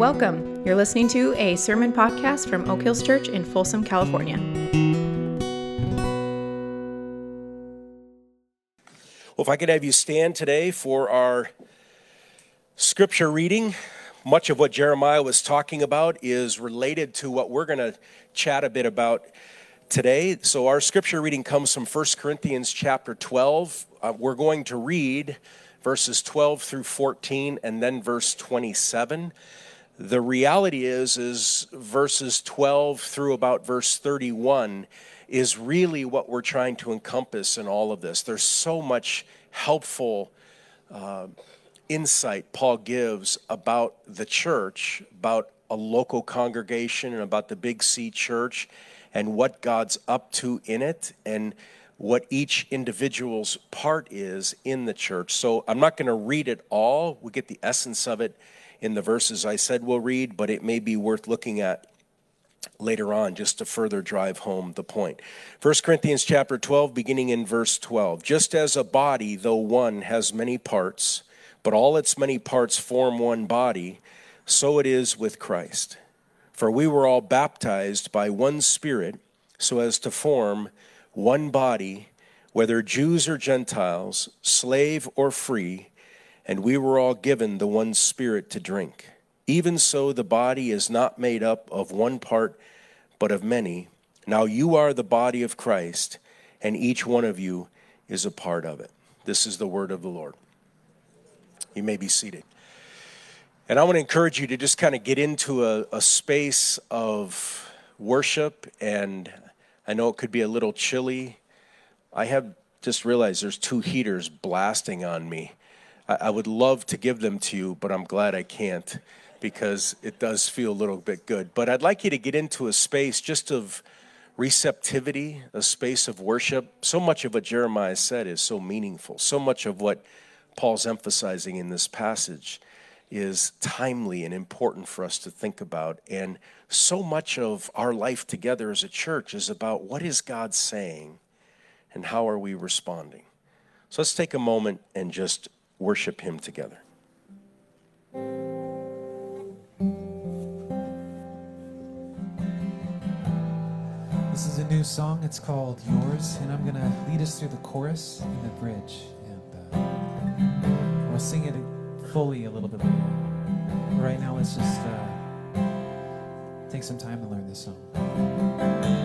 Welcome. You're listening to a sermon podcast from Oak Hills Church in Folsom, California. Well, if I could have you stand today for our scripture reading, much of what Jeremiah was talking about is related to what we're going to chat a bit about today. So our scripture reading comes from 1 Corinthians chapter 12. Uh, we're going to read verses 12 through 14 and then verse 27 the reality is is verses 12 through about verse 31 is really what we're trying to encompass in all of this. There's so much helpful uh, insight paul gives about the church about a local congregation and about the big c church and what god's up to in it and what each individual's part is in the church. So i'm not going to read it all. We get the essence of it in the verses I said we'll read, but it may be worth looking at later on just to further drive home the point. 1 Corinthians chapter 12 beginning in verse 12. Just as a body though one has many parts, but all its many parts form one body, so it is with Christ. For we were all baptized by one spirit so as to form one body, whether Jews or Gentiles, slave or free, and we were all given the one Spirit to drink. Even so, the body is not made up of one part, but of many. Now you are the body of Christ, and each one of you is a part of it. This is the word of the Lord. You may be seated. And I want to encourage you to just kind of get into a, a space of worship. And I know it could be a little chilly. I have just realized there's two heaters blasting on me. I, would love to give them to you, but I'm glad I can't because it does feel a little bit good. But I'd like you to get into a space just of receptivity, a space of worship. So much of what Jeremiah said is so meaningful. So much of what Paul's emphasizing in this passage is timely and important for us to think about. And so much of our life together as a church is about what is God saying and how are we responding. So let's take a moment and just worship Him together. This is a new song. It's called Yours, and I'm going to lead us through the chorus and the bridge. And uh, I'll sing it fully a little bit later. Right now, let's just uh, take some time to learn this song.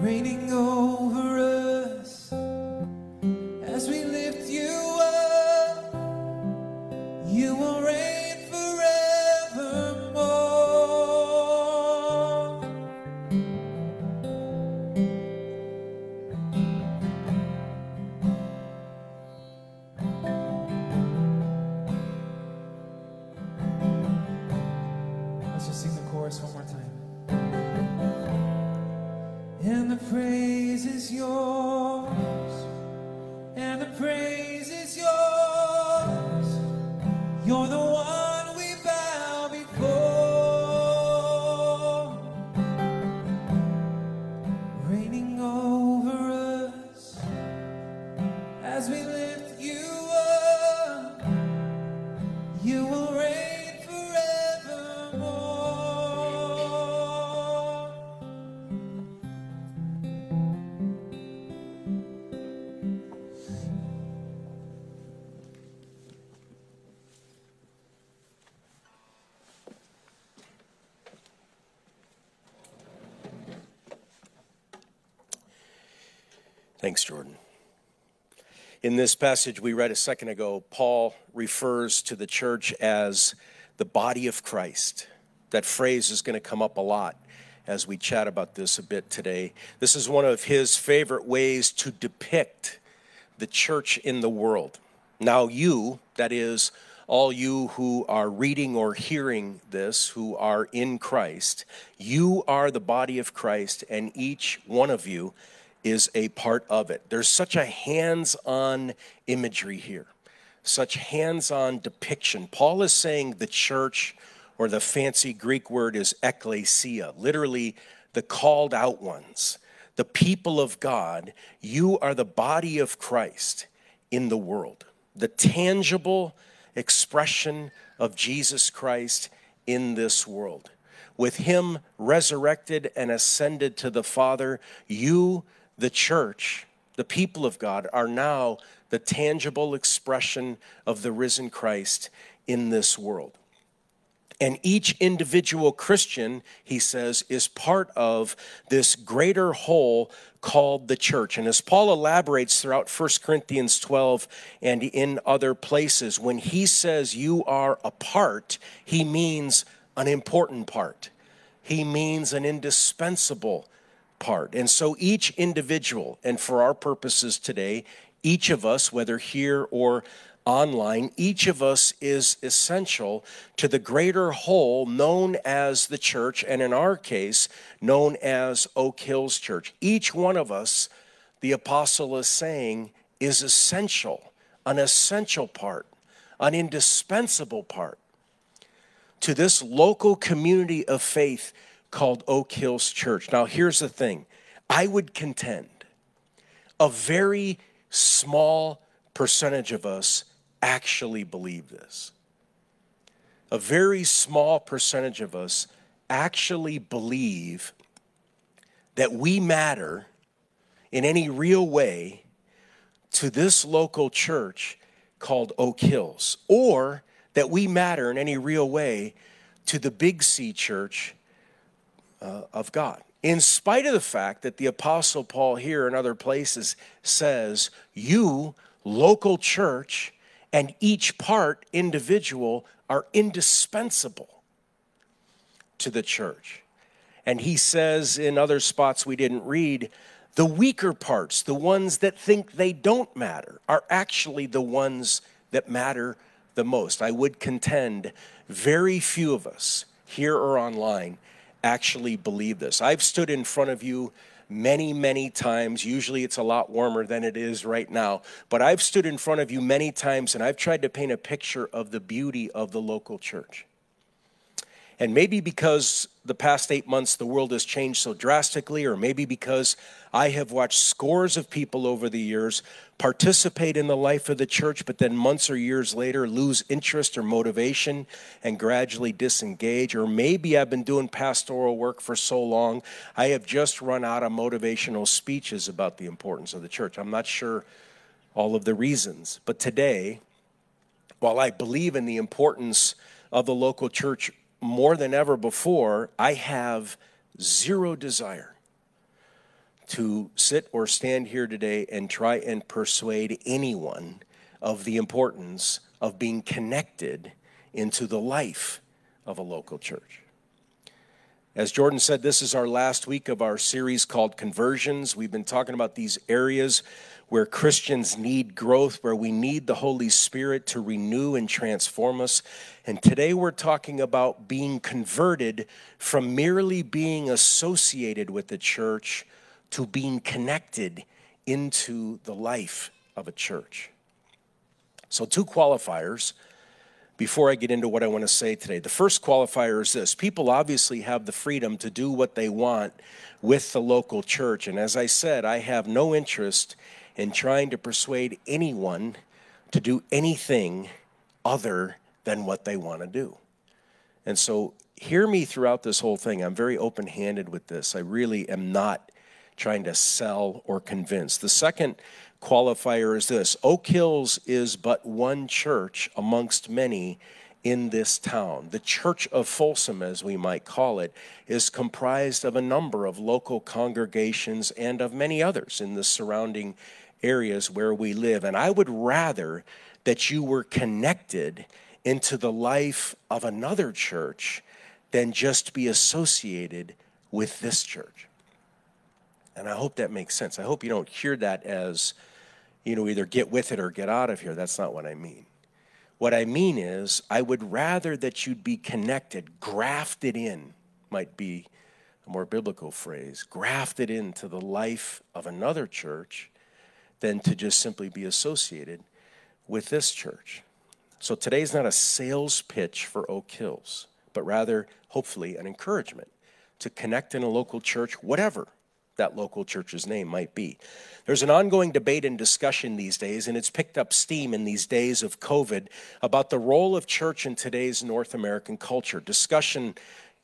Reigning over oh, Thanks, Jordan. In this passage we read a second ago, Paul refers to the church as the body of Christ. That phrase is going to come up a lot as we chat about this a bit today. This is one of his favorite ways to depict the church in the world. Now, you, that is, all you who are reading or hearing this, who are in Christ, you are the body of Christ, and each one of you is a part of it. There's such a hands on imagery here, such hands on depiction. Paul is saying the church, or the fancy Greek word is ecclesia, literally the called out ones, the people of God. You are the body of Christ in the world, the tangible expression of Jesus Christ in this world. With him resurrected and ascended to the Father, you the church, the people of God, are now the tangible expression of the risen Christ in this world. And each individual Christian, he says, is part of this greater whole called the church. And as Paul elaborates throughout 1 Corinthians 12 and in other places, when he says you are a part, he means an important part. He means an indispensable part. And so each individual, and for our purposes today, each of us, whether here or online, each of us is essential to the greater whole known as the church, and in our case, known as Oak Hills Church. Each one of us, the apostle is saying, is essential, an essential part, an indispensable part to this local community of faith called Oak Hills Church. Now, here's the thing I would contend a very small percentage of us actually believe this. A very small percentage of us actually believe that we matter in any real way to this local church called Oak Hills, or that we matter in any real way to the Big C church uh, of God. In spite of the fact that the Apostle Paul here and other places says, you, local church, and each part, individual, are indispensable to the church. And he says in other spots we didn't read, the weaker parts, the ones that think they don't matter, are actually the ones that matter the most. I would contend very few of us, here or online, actually believe this. I've stood in front of you many, many times. Usually it's a lot warmer than it is right now. But I've stood in front of you many times and I've tried to paint a picture of the beauty of the local church. And maybe because the past eight months the world has changed so drastically, or maybe because I have watched scores of people over the years participate in the life of the church, but then months or years later lose interest or motivation and gradually disengage. Or maybe I've been doing pastoral work for so long, I have just run out of motivational speeches about the importance of the church. I'm not sure all of the reasons. But today, while I believe in the importance of the local church more than ever before, I have zero desire to sit or stand here today and try and persuade anyone of the importance of being connected into the life of a local church. As Jordan said, this is our last week of our series called Conversions. We've been talking about these areas where Christians need growth, where we need the Holy Spirit to renew and transform us. And today we're talking about being converted from merely being associated with the church to being connected into the life of a church. So, two qualifiers before I get into what I want to say today. The first qualifier is this people obviously have the freedom to do what they want with the local church. And as I said, I have no interest in trying to persuade anyone to do anything other than what they want to do. And so, hear me throughout this whole thing. I'm very open handed with this. I really am not trying to sell or convince. The second qualifier is this Oak Hills is but one church amongst many in this town. The Church of Folsom, as we might call it, is comprised of a number of local congregations and of many others in the surrounding areas where we live. And I would rather that you were connected into the life of another church than just be associated with this church. And I hope that makes sense. I hope you don't hear that as you know, either get with it or get out of here. That's not what I mean. What I mean is, I would rather that you'd be connected, grafted in, might be a more biblical phrase, grafted into the life of another church than to just simply be associated with this church. So today's not a sales pitch for Oak Hills, but rather, hopefully, an encouragement to connect in a local church, whatever that local church's name might be. There's an ongoing debate and discussion these days, and it's picked up steam in these days of COVID about the role of church in today's North American culture. Discussion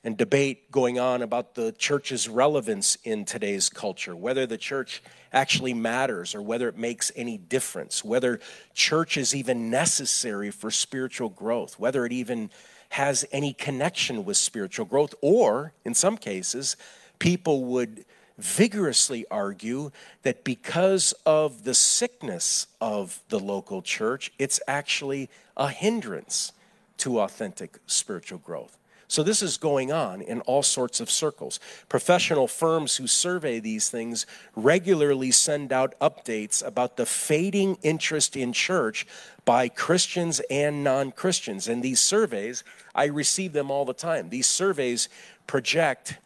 and debate going on about the church's relevance in today's culture, whether the church actually matters or whether it makes any difference, whether church is even necessary for spiritual growth, whether it even has any connection with spiritual growth, or in some cases, people would vigorously argue that because of the sickness of the local church, it's actually a hindrance to authentic spiritual growth. So, this is going on in all sorts of circles. Professional firms who survey these things regularly send out updates about the fading interest in church by Christians and non Christians. And these surveys, I receive them all the time. These surveys project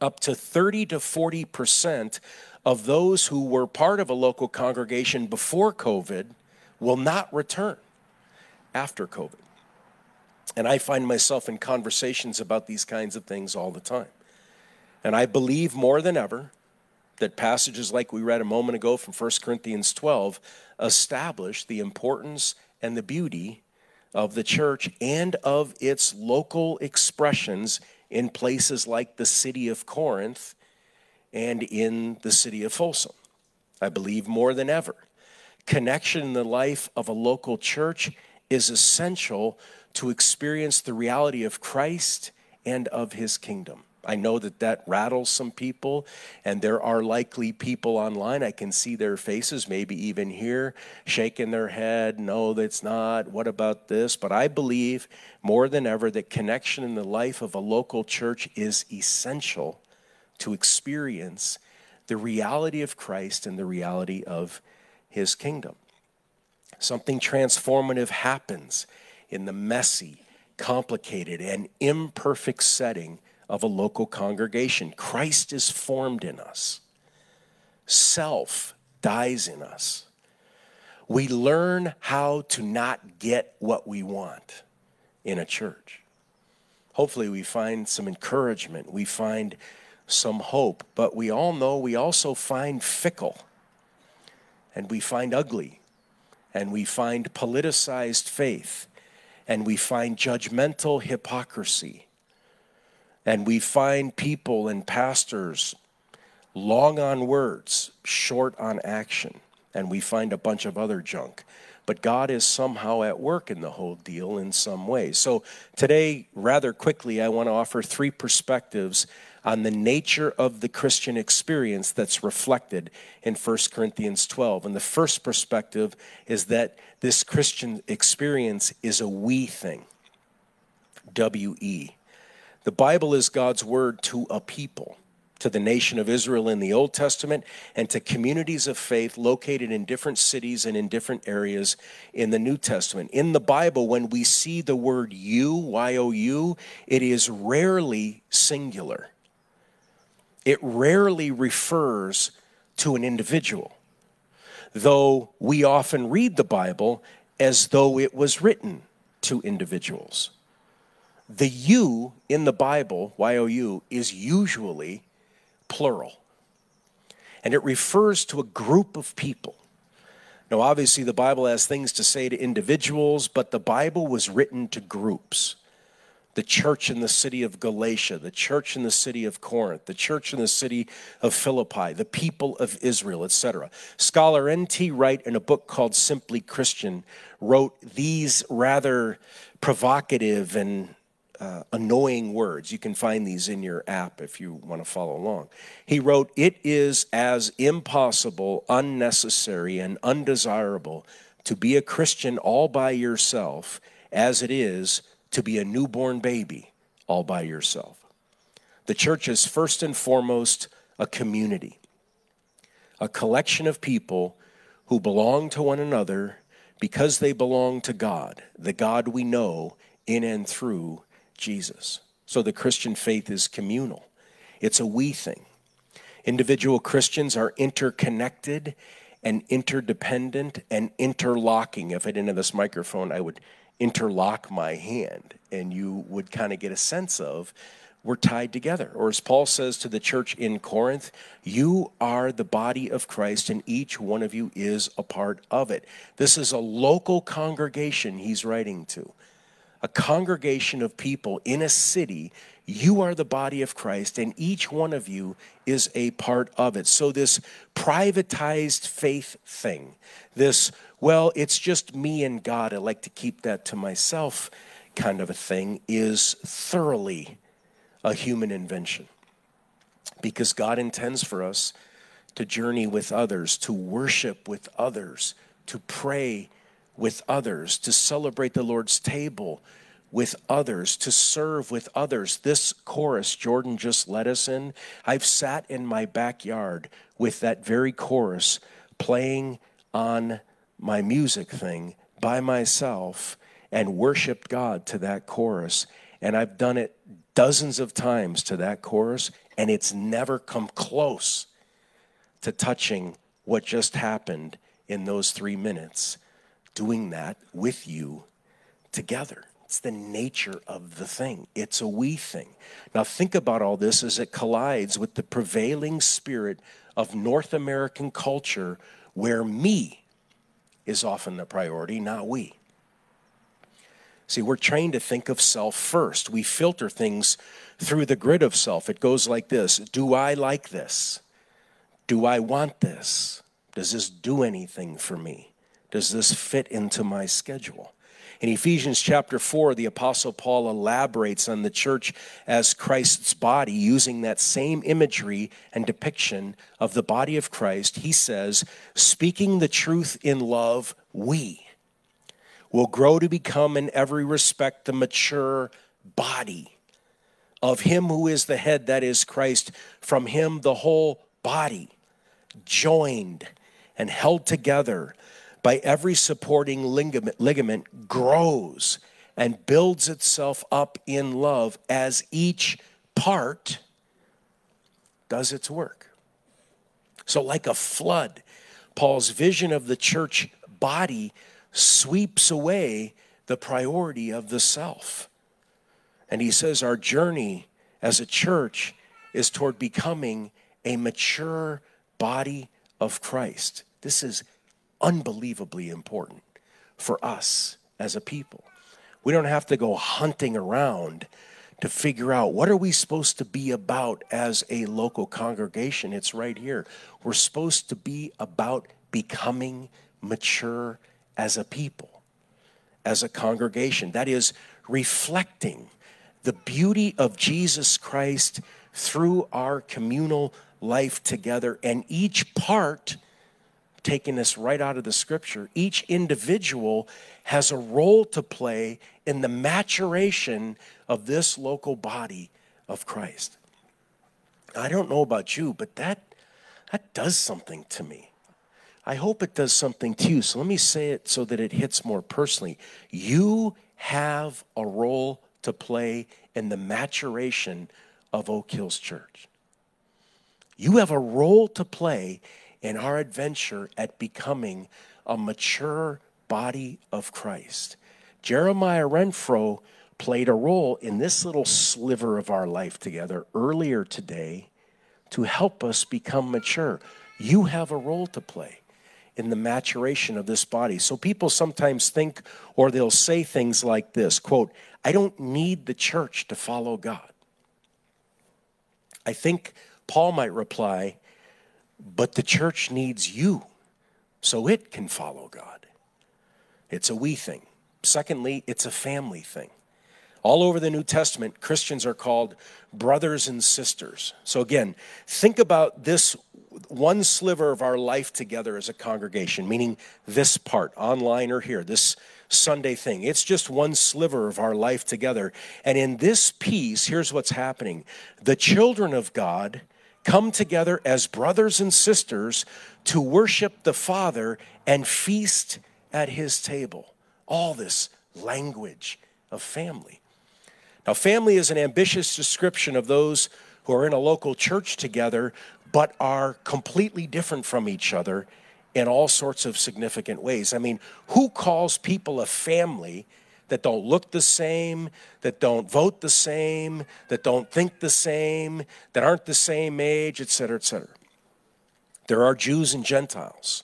up to 30 to 40 percent of those who were part of a local congregation before COVID will not return after COVID. And I find myself in conversations about these kinds of things all the time. And I believe more than ever that passages like we read a moment ago from 1 Corinthians 12 establish the importance and the beauty of the church and of its local expressions in places like the city of Corinth and in the city of Folsom. I believe more than ever. Connection in the life of a local church is essential to experience the reality of Christ and of his kingdom. I know that that rattles some people, and there are likely people online. I can see their faces, maybe even here, shaking their head. No, that's not. What about this? But I believe more than ever that connection in the life of a local church is essential to experience the reality of Christ and the reality of his kingdom. Something transformative happens in the messy, complicated, and imperfect setting of a local congregation. Christ is formed in us, self dies in us. We learn how to not get what we want in a church. Hopefully, we find some encouragement, we find some hope, but we all know we also find fickle and we find ugly and we find politicized faith and we find judgmental hypocrisy and we find people and pastors long on words, short on action. And we find a bunch of other junk. But God is somehow at work in the whole deal in some way. So today, rather quickly, I want to offer three perspectives on the nature of the Christian experience that's reflected in 1 Corinthians 12. And the first perspective is that this Christian experience is a we thing. W E. The Bible is God's word to a people, to the nation of Israel in the Old Testament, and to communities of faith located in different cities and in different areas in the New Testament. In the Bible, when we see the word you, Y O U, it is rarely singular. It rarely refers to an individual, though we often read the Bible as though it was written to individuals. The you in the Bible, Y O U, is usually plural. And it refers to a group of people. Now, obviously, the Bible has things to say to individuals, but the Bible was written to groups. The church in the city of Galatia, the church in the city of Corinth, the church in the city of Philippi, the people of Israel, etc. Scholar N.T. Wright, in a book called Simply Christian, wrote these rather provocative and uh, annoying words. You can find these in your app if you want to follow along. He wrote, It is as impossible, unnecessary, and undesirable to be a Christian all by yourself as it is to be a newborn baby all by yourself. The church is first and foremost a community, a collection of people who belong to one another because they belong to God, the God we know in and through Jesus. So the Christian faith is communal, it's a we thing. Individual Christians are interconnected and interdependent and interlocking. If I didn't have this microphone, I would interlock my hand and you would kind of get a sense of we're tied together. Or as Paul says to the church in Corinth, you are the body of Christ and each one of you is a part of it. This is a local congregation he's writing to a congregation of people in a city, you are the body of Christ, and each one of you is a part of it. So, this privatized faith thing, this, well, it's just me and God, I like to keep that to myself kind of a thing, is thoroughly a human invention. Because God intends for us to journey with others, to worship with others, to pray with others, to celebrate the Lord's table with others, to serve with others. This chorus Jordan just led us in, I've sat in my backyard with that very chorus playing on my music thing by myself and worshiped God to that chorus. And I've done it dozens of times to that chorus, and it's never come close to touching what just happened in those three minutes doing that with you together. It's the nature of the thing. It's a we thing. Now, think about all this as it collides with the prevailing spirit of North American culture where me is often the priority, not we. See, we're trained to think of self first. We filter things through the grid of self. It goes like this Do I like this? Do I want this? Does this do anything for me? Does this fit into my schedule? In Ephesians chapter 4, the Apostle Paul elaborates on the church as Christ's body using that same imagery and depiction of the body of Christ. He says, Speaking the truth in love, we will grow to become in every respect the mature body of Him who is the head, that is Christ. From Him, the whole body, joined and held together by every supporting ligament, ligament grows and builds itself up in love as each part does its work. So, like a flood, Paul's vision of the church body sweeps away the priority of the self. And he says our journey as a church is toward becoming a mature body of Christ. This is unbelievably important for us as a people. We don't have to go hunting around to figure out what are we supposed to be about as a local congregation. It's right here. We're supposed to be about becoming mature as a people, as a congregation. That is reflecting the beauty of Jesus Christ through our communal life together and each part taking this right out of the scripture. Each individual has a role to play in the maturation of this local body of Christ. I don't know about you, but that, that does something to me. I hope it does something to you. So let me say it so that it hits more personally. You have a role to play in the maturation of Oak Hills Church. You have a role to play in our adventure at becoming a mature body of Christ. Jeremiah Renfro played a role in this little sliver of our life together earlier today to help us become mature. You have a role to play in the maturation of this body. So people sometimes think or they'll say things like this, quote, I don't need the church to follow God. I think Paul might reply, but the church needs you so it can follow God. It's a we thing. Secondly, it's a family thing. All over the New Testament, Christians are called brothers and sisters. So, again, think about this one sliver of our life together as a congregation, meaning this part, online or here, this Sunday thing. It's just one sliver of our life together. And in this piece, here's what's happening the children of God come together as brothers and sisters to worship the Father and feast at his table. All this language of family. Now, family is an ambitious description of those who are in a local church together but are completely different from each other in all sorts of significant ways. I mean, who calls people a family that don't look the same, that don't vote the same, that don't think the same, that aren't the same age, et cetera, et cetera? There are Jews and Gentiles.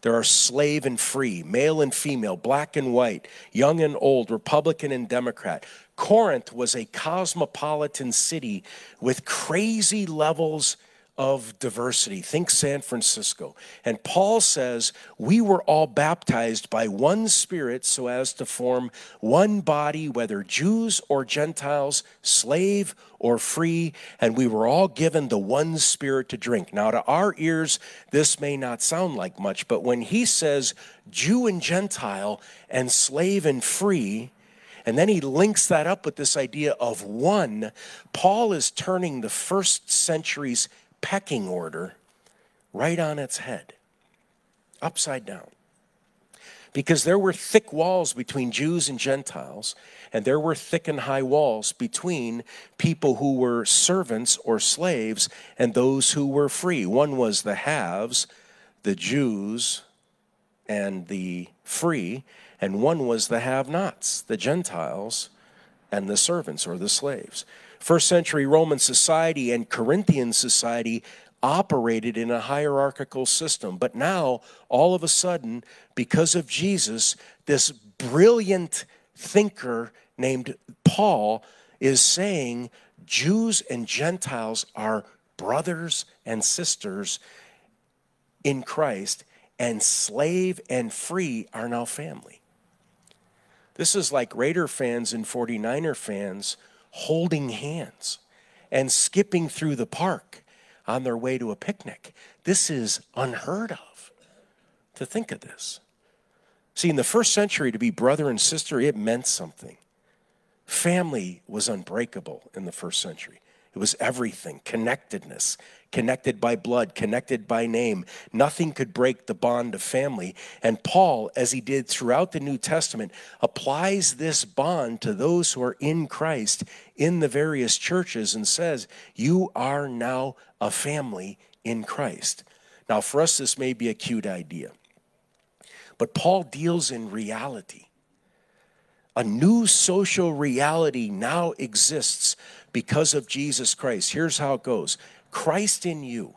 There are slave and free, male and female, black and white, young and old, Republican and Democrat. Corinth was a cosmopolitan city with crazy levels of diversity. Think San Francisco. And Paul says, We were all baptized by one Spirit so as to form one body, whether Jews or Gentiles, slave or free, and we were all given the one Spirit to drink. Now, to our ears, this may not sound like much, but when he says Jew and Gentile and slave and free, and then he links that up with this idea of one. Paul is turning the first century's pecking order right on its head, upside down. Because there were thick walls between Jews and Gentiles, and there were thick and high walls between people who were servants or slaves and those who were free. One was the haves, the Jews, and the free, and one was the have nots, the Gentiles, and the servants or the slaves. First century Roman society and Corinthian society operated in a hierarchical system. But now, all of a sudden, because of Jesus, this brilliant thinker named Paul is saying Jews and Gentiles are brothers and sisters in Christ, and slave and free are now family. This is like Raider fans and 49er fans holding hands and skipping through the park on their way to a picnic. This is unheard of to think of this. See, in the first century, to be brother and sister, it meant something. Family was unbreakable in the first century. It was everything connectedness, connected by blood, connected by name. Nothing could break the bond of family. And Paul, as he did throughout the New Testament, applies this bond to those who are in Christ in the various churches and says, You are now a family in Christ. Now, for us, this may be a cute idea, but Paul deals in reality. A new social reality now exists because of Jesus Christ. Here's how it goes Christ in you,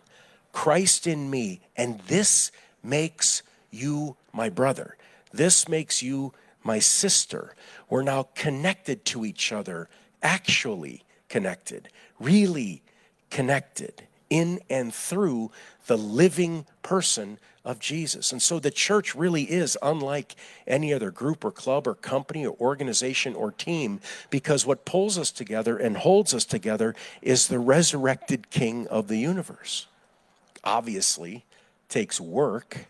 Christ in me, and this makes you my brother. This makes you my sister. We're now connected to each other, actually connected, really connected in and through the living person of Jesus. And so the church really is unlike any other group or club or company or organization or team because what pulls us together and holds us together is the resurrected king of the universe. Obviously, takes work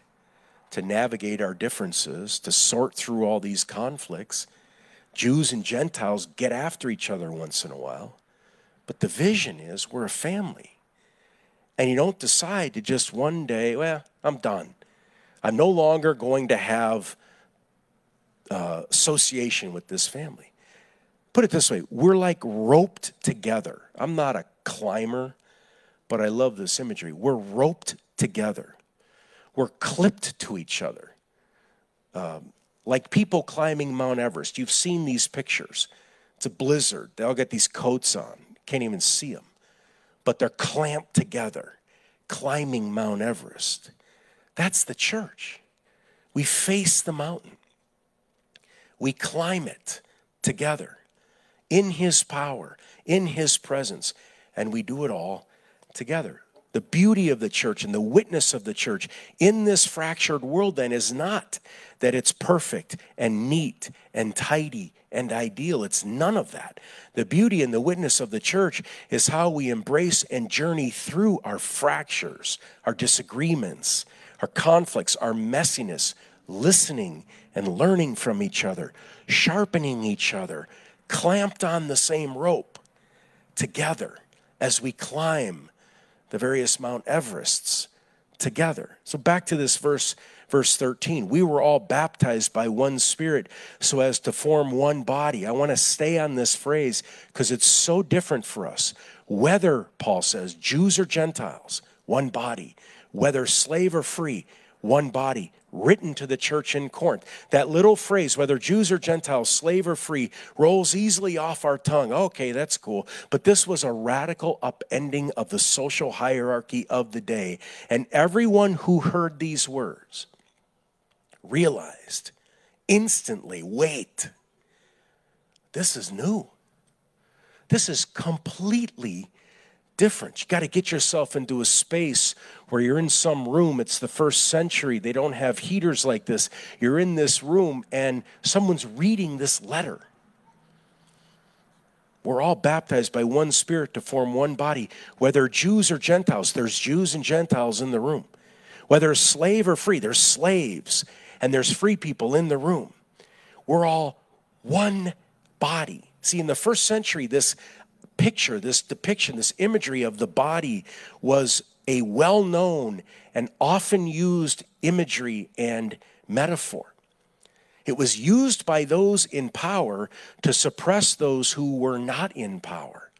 to navigate our differences, to sort through all these conflicts. Jews and Gentiles get after each other once in a while. But the vision is we're a family. And you don't decide to just one day, well, I'm done. I'm no longer going to have uh, association with this family. Put it this way we're like roped together. I'm not a climber, but I love this imagery. We're roped together, we're clipped to each other. Um, like people climbing Mount Everest. You've seen these pictures. It's a blizzard. They all got these coats on. Can't even see them. But they're clamped together, climbing Mount Everest. That's the church. We face the mountain, we climb it together in His power, in His presence, and we do it all together. The beauty of the church and the witness of the church in this fractured world, then, is not that it's perfect and neat and tidy and ideal. It's none of that. The beauty and the witness of the church is how we embrace and journey through our fractures, our disagreements, our conflicts, our messiness, listening and learning from each other, sharpening each other, clamped on the same rope together as we climb the various Mount Everests together. So back to this verse verse 13. We were all baptized by one spirit so as to form one body. I want to stay on this phrase because it's so different for us. Whether Paul says Jews or Gentiles, one body. Whether slave or free, one body written to the church in Corinth. That little phrase, whether Jews or Gentiles, slave or free, rolls easily off our tongue. Okay, that's cool. But this was a radical upending of the social hierarchy of the day. And everyone who heard these words realized instantly wait, this is new. This is completely different. You got to get yourself into a space where you're in some room. It's the first century. They don't have heaters like this. You're in this room and someone's reading this letter. We're all baptized by one spirit to form one body, whether Jews or Gentiles. There's Jews and Gentiles in the room. Whether slave or free, there's slaves and there's free people in the room. We're all one body. See, in the first century, this picture, this depiction, this imagery of the body was a well known and often used imagery and metaphor. It was used by those in power to suppress those who were not in power.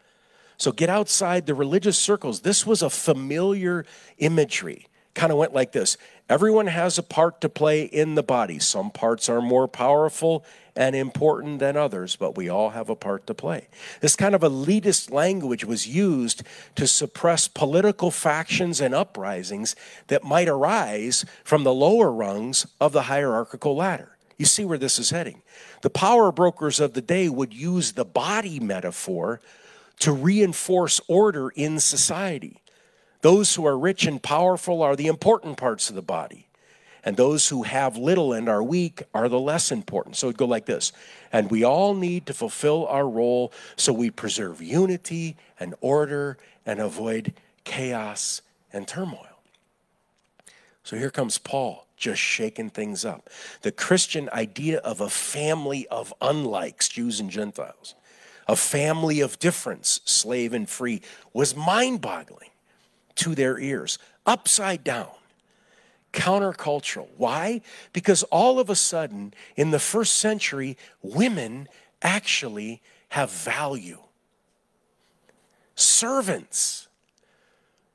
So get outside the religious circles. This was a familiar imagery. Kind of went like this Everyone has a part to play in the body. Some parts are more powerful and important than others, but we all have a part to play. This kind of elitist language was used to suppress political factions and uprisings that might arise from the lower rungs of the hierarchical ladder. You see where this is heading. The power brokers of the day would use the body metaphor to reinforce order in society. Those who are rich and powerful are the important parts of the body and those who have little and are weak are the less important. So it'd go like this. And we all need to fulfill our role so we preserve unity and order and avoid chaos and turmoil. So here comes Paul just shaking things up. The Christian idea of a family of unlikes, Jews and Gentiles, a family of difference, slave and free, was mind boggling to their ears, upside down countercultural. Why? Because all of a sudden, in the first century, women actually have value. Servants,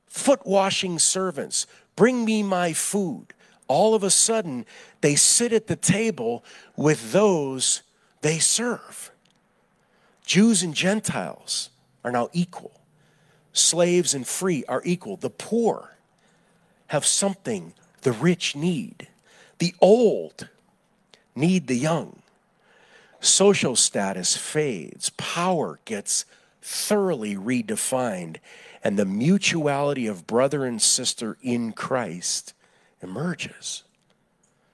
foot washing servants, bring me my food. All of a sudden, they sit at the table with those they serve. Jews and Gentiles are now equal. Slaves and free are equal. The poor have something the rich need. The old need the young. Social status fades, power gets thoroughly redefined, and the mutuality of brother and sister in Christ emerges.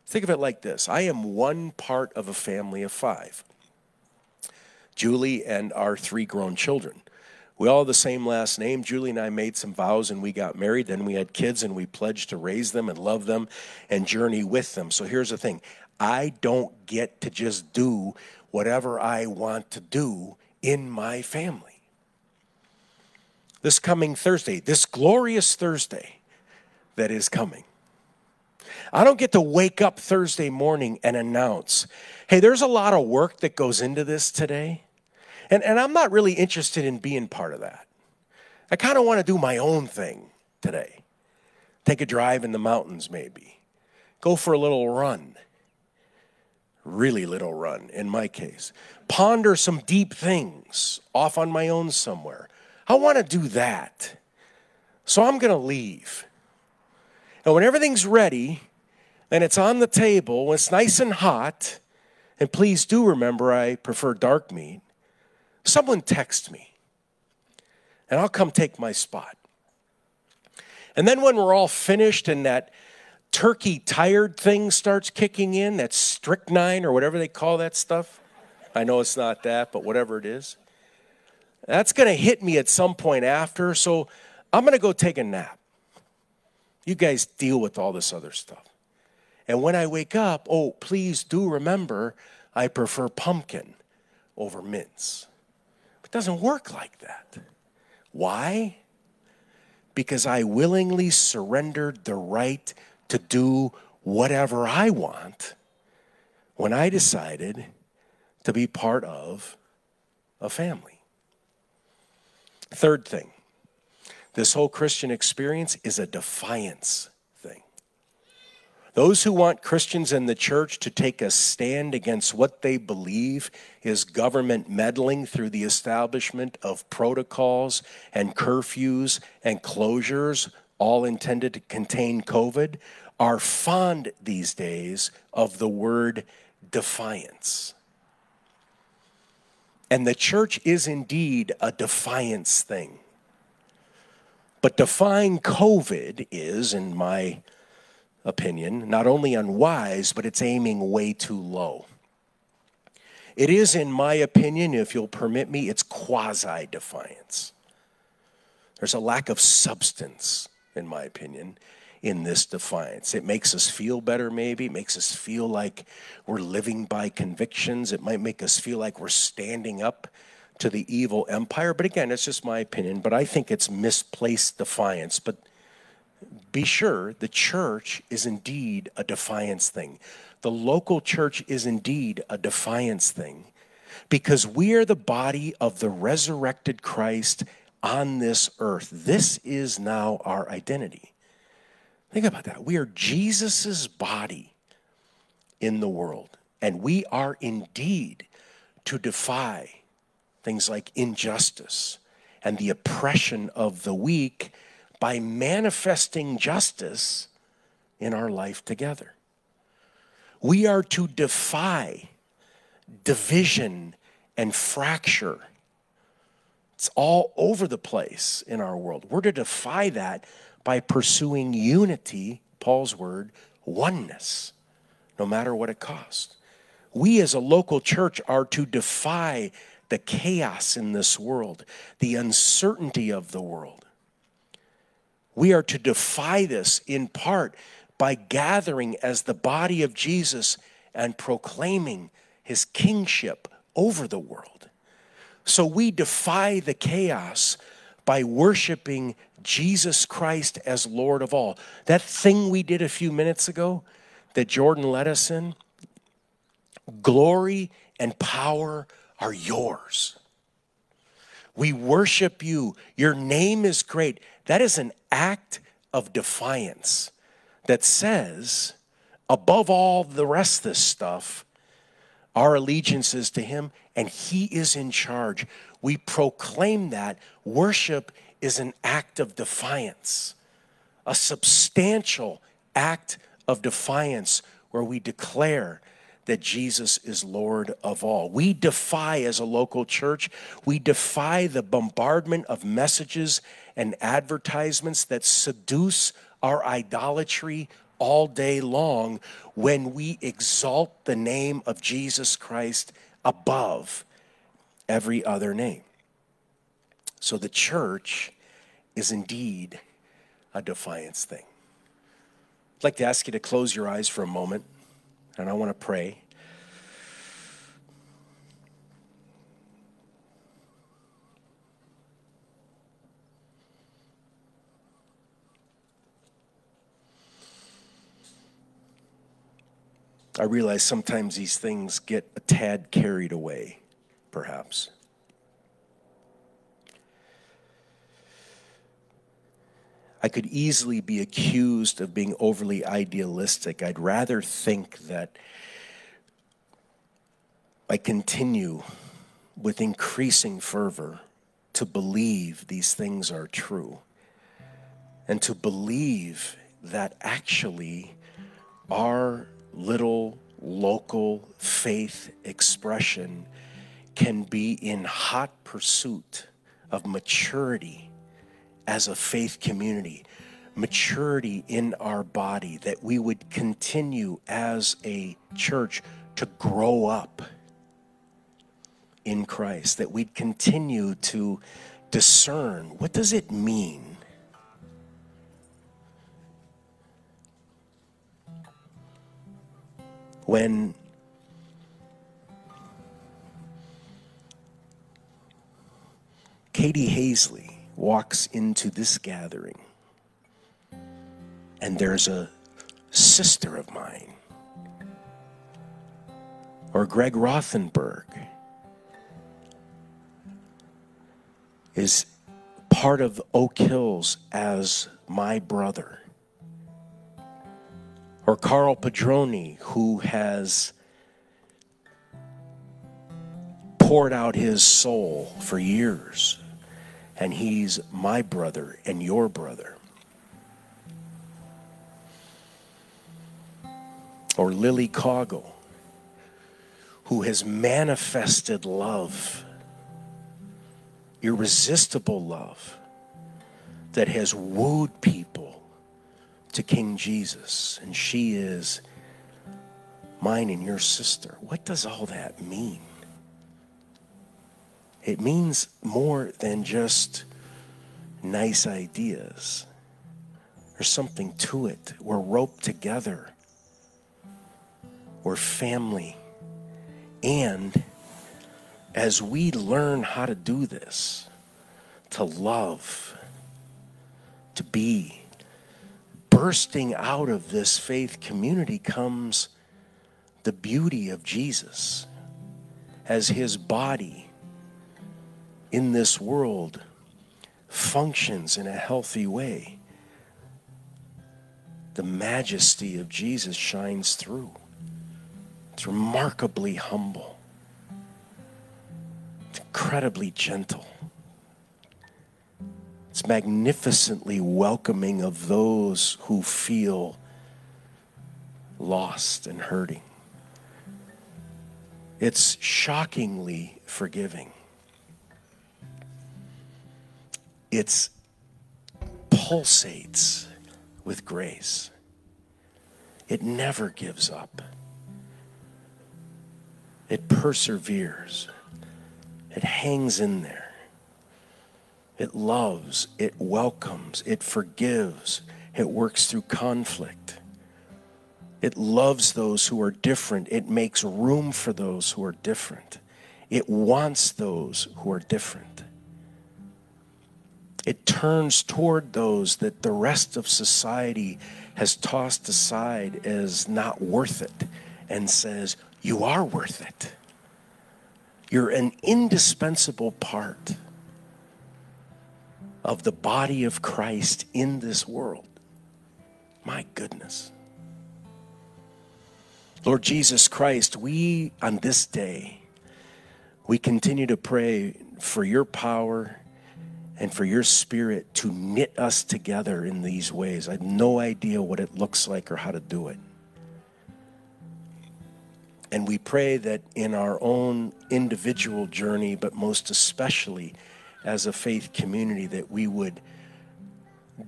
Think of it like this I am one part of a family of five. Julie and our three grown children. We all have the same last name. Julie and I made some vows and we got married. Then we had kids and we pledged to raise them and love them and journey with them. So here's the thing I don't get to just do whatever I want to do in my family. This coming Thursday, this glorious Thursday that is coming, I don't get to wake up Thursday morning and announce, hey, there's a lot of work that goes into this today. And, and I'm not really interested in being part of that. I kind of want to do my own thing today. Take a drive in the mountains, maybe. Go for a little run. Really little run, in my case. Ponder some deep things off on my own somewhere. I want to do that. So I'm going to leave. And when everything's ready and it's on the table, when it's nice and hot, and please do remember I prefer dark meat, someone text me and I'll come take my spot. And then when we're all finished and that turkey tired thing starts kicking in, that strychnine or whatever they call that stuff, I know it's not that, but whatever it is, that's going to hit me at some point after. So I'm going to go take a nap. You guys deal with all this other stuff. And when I wake up, oh, please do remember I prefer pumpkin over mince. It doesn't work like that. Why? Because I willingly surrendered the right to do whatever I want when I decided to be part of a family. Third thing, this whole Christian experience is a defiance those who want Christians in the church to take a stand against what they believe is government meddling through the establishment of protocols and curfews and closures, all intended to contain COVID, are fond these days of the word defiance. And the church is indeed a defiance thing. But defying COVID is, in my opinion, not only unwise, but it's aiming way too low. It is, in my opinion, if you'll permit me, it's quasi defiance. There's a lack of substance, in my opinion, in this defiance. It makes us feel better, maybe. It makes us feel like we're living by convictions. It might make us feel like we're standing up to the evil empire. But again, it's just my opinion. But I think it's misplaced defiance. But be sure the church is indeed a defiance thing. The local church is indeed a defiance thing because we are the body of the resurrected Christ on this earth. This is now our identity. Think about that. We are Jesus's body in the world, and we are indeed to defy things like injustice and the oppression of the weak by manifesting justice in our life together. We are to defy division and fracture. It's all over the place in our world. We're to defy that by pursuing unity, Paul's word, oneness, no matter what it costs. We as a local church are to defy the chaos in this world, the uncertainty of the world. We are to defy this in part by gathering as the body of Jesus and proclaiming his kingship over the world. So we defy the chaos by worshiping Jesus Christ as Lord of all. That thing we did a few minutes ago that Jordan led us in, glory and power are yours. We worship you. Your name is great. That is an act of defiance that says, above all the rest of this stuff, our allegiance is to Him and He is in charge. We proclaim that worship is an act of defiance, a substantial act of defiance where we declare that Jesus is Lord of all. We defy, as a local church, we defy the bombardment of messages and advertisements that seduce our idolatry all day long when we exalt the name of Jesus Christ above every other name. So the church is indeed a defiance thing. I'd like to ask you to close your eyes for a moment and I want to pray. I realize sometimes these things get a tad carried away, perhaps. I could easily be accused of being overly idealistic. I'd rather think that I continue with increasing fervor to believe these things are true and to believe that actually our little local faith expression can be in hot pursuit of maturity as a faith community, maturity in our body, that we would continue as a church to grow up in Christ, that we'd continue to discern what does it mean when Katie Hazley walks into this gathering and there's a sister of mine or Greg Rothenberg is part of Oak Hills as my brother. Or Carl Padroni, who has poured out his soul for years, and he's my brother and your brother. Or Lily Coggle, who has manifested love irresistible love that has wooed people to King Jesus. And she is mine and your sister. What does all that mean? It means more than just nice ideas. There's something to it. We're roped together. We're family. And as we learn how to do this, to love, to be, bursting out of this faith community comes the beauty of Jesus as his body in this world functions in a healthy way. The majesty of Jesus shines through. It's remarkably humble it's incredibly gentle. It's magnificently welcoming of those who feel lost and hurting. It's shockingly forgiving. It pulsates with grace. It never gives up. It perseveres. It hangs in there. It loves, it welcomes, it forgives, it works through conflict. It loves those who are different. It makes room for those who are different. It wants those who are different. It turns toward those that the rest of society has tossed aside as not worth it and says, You are worth it. You're an indispensable part of the body of Christ in this world. My goodness. Lord Jesus Christ, we on this day, we continue to pray for your power and for your spirit to knit us together in these ways. I have no idea what it looks like or how to do it. And we pray that in our own individual journey, but most especially as a faith community, that we would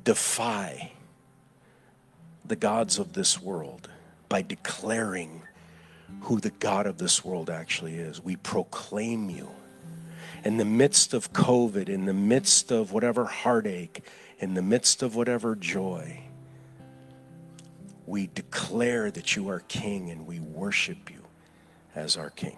defy the gods of this world by declaring who the God of this world actually is. We proclaim you. In the midst of COVID, in the midst of whatever heartache, in the midst of whatever joy, we declare that you are King and we worship you as our King.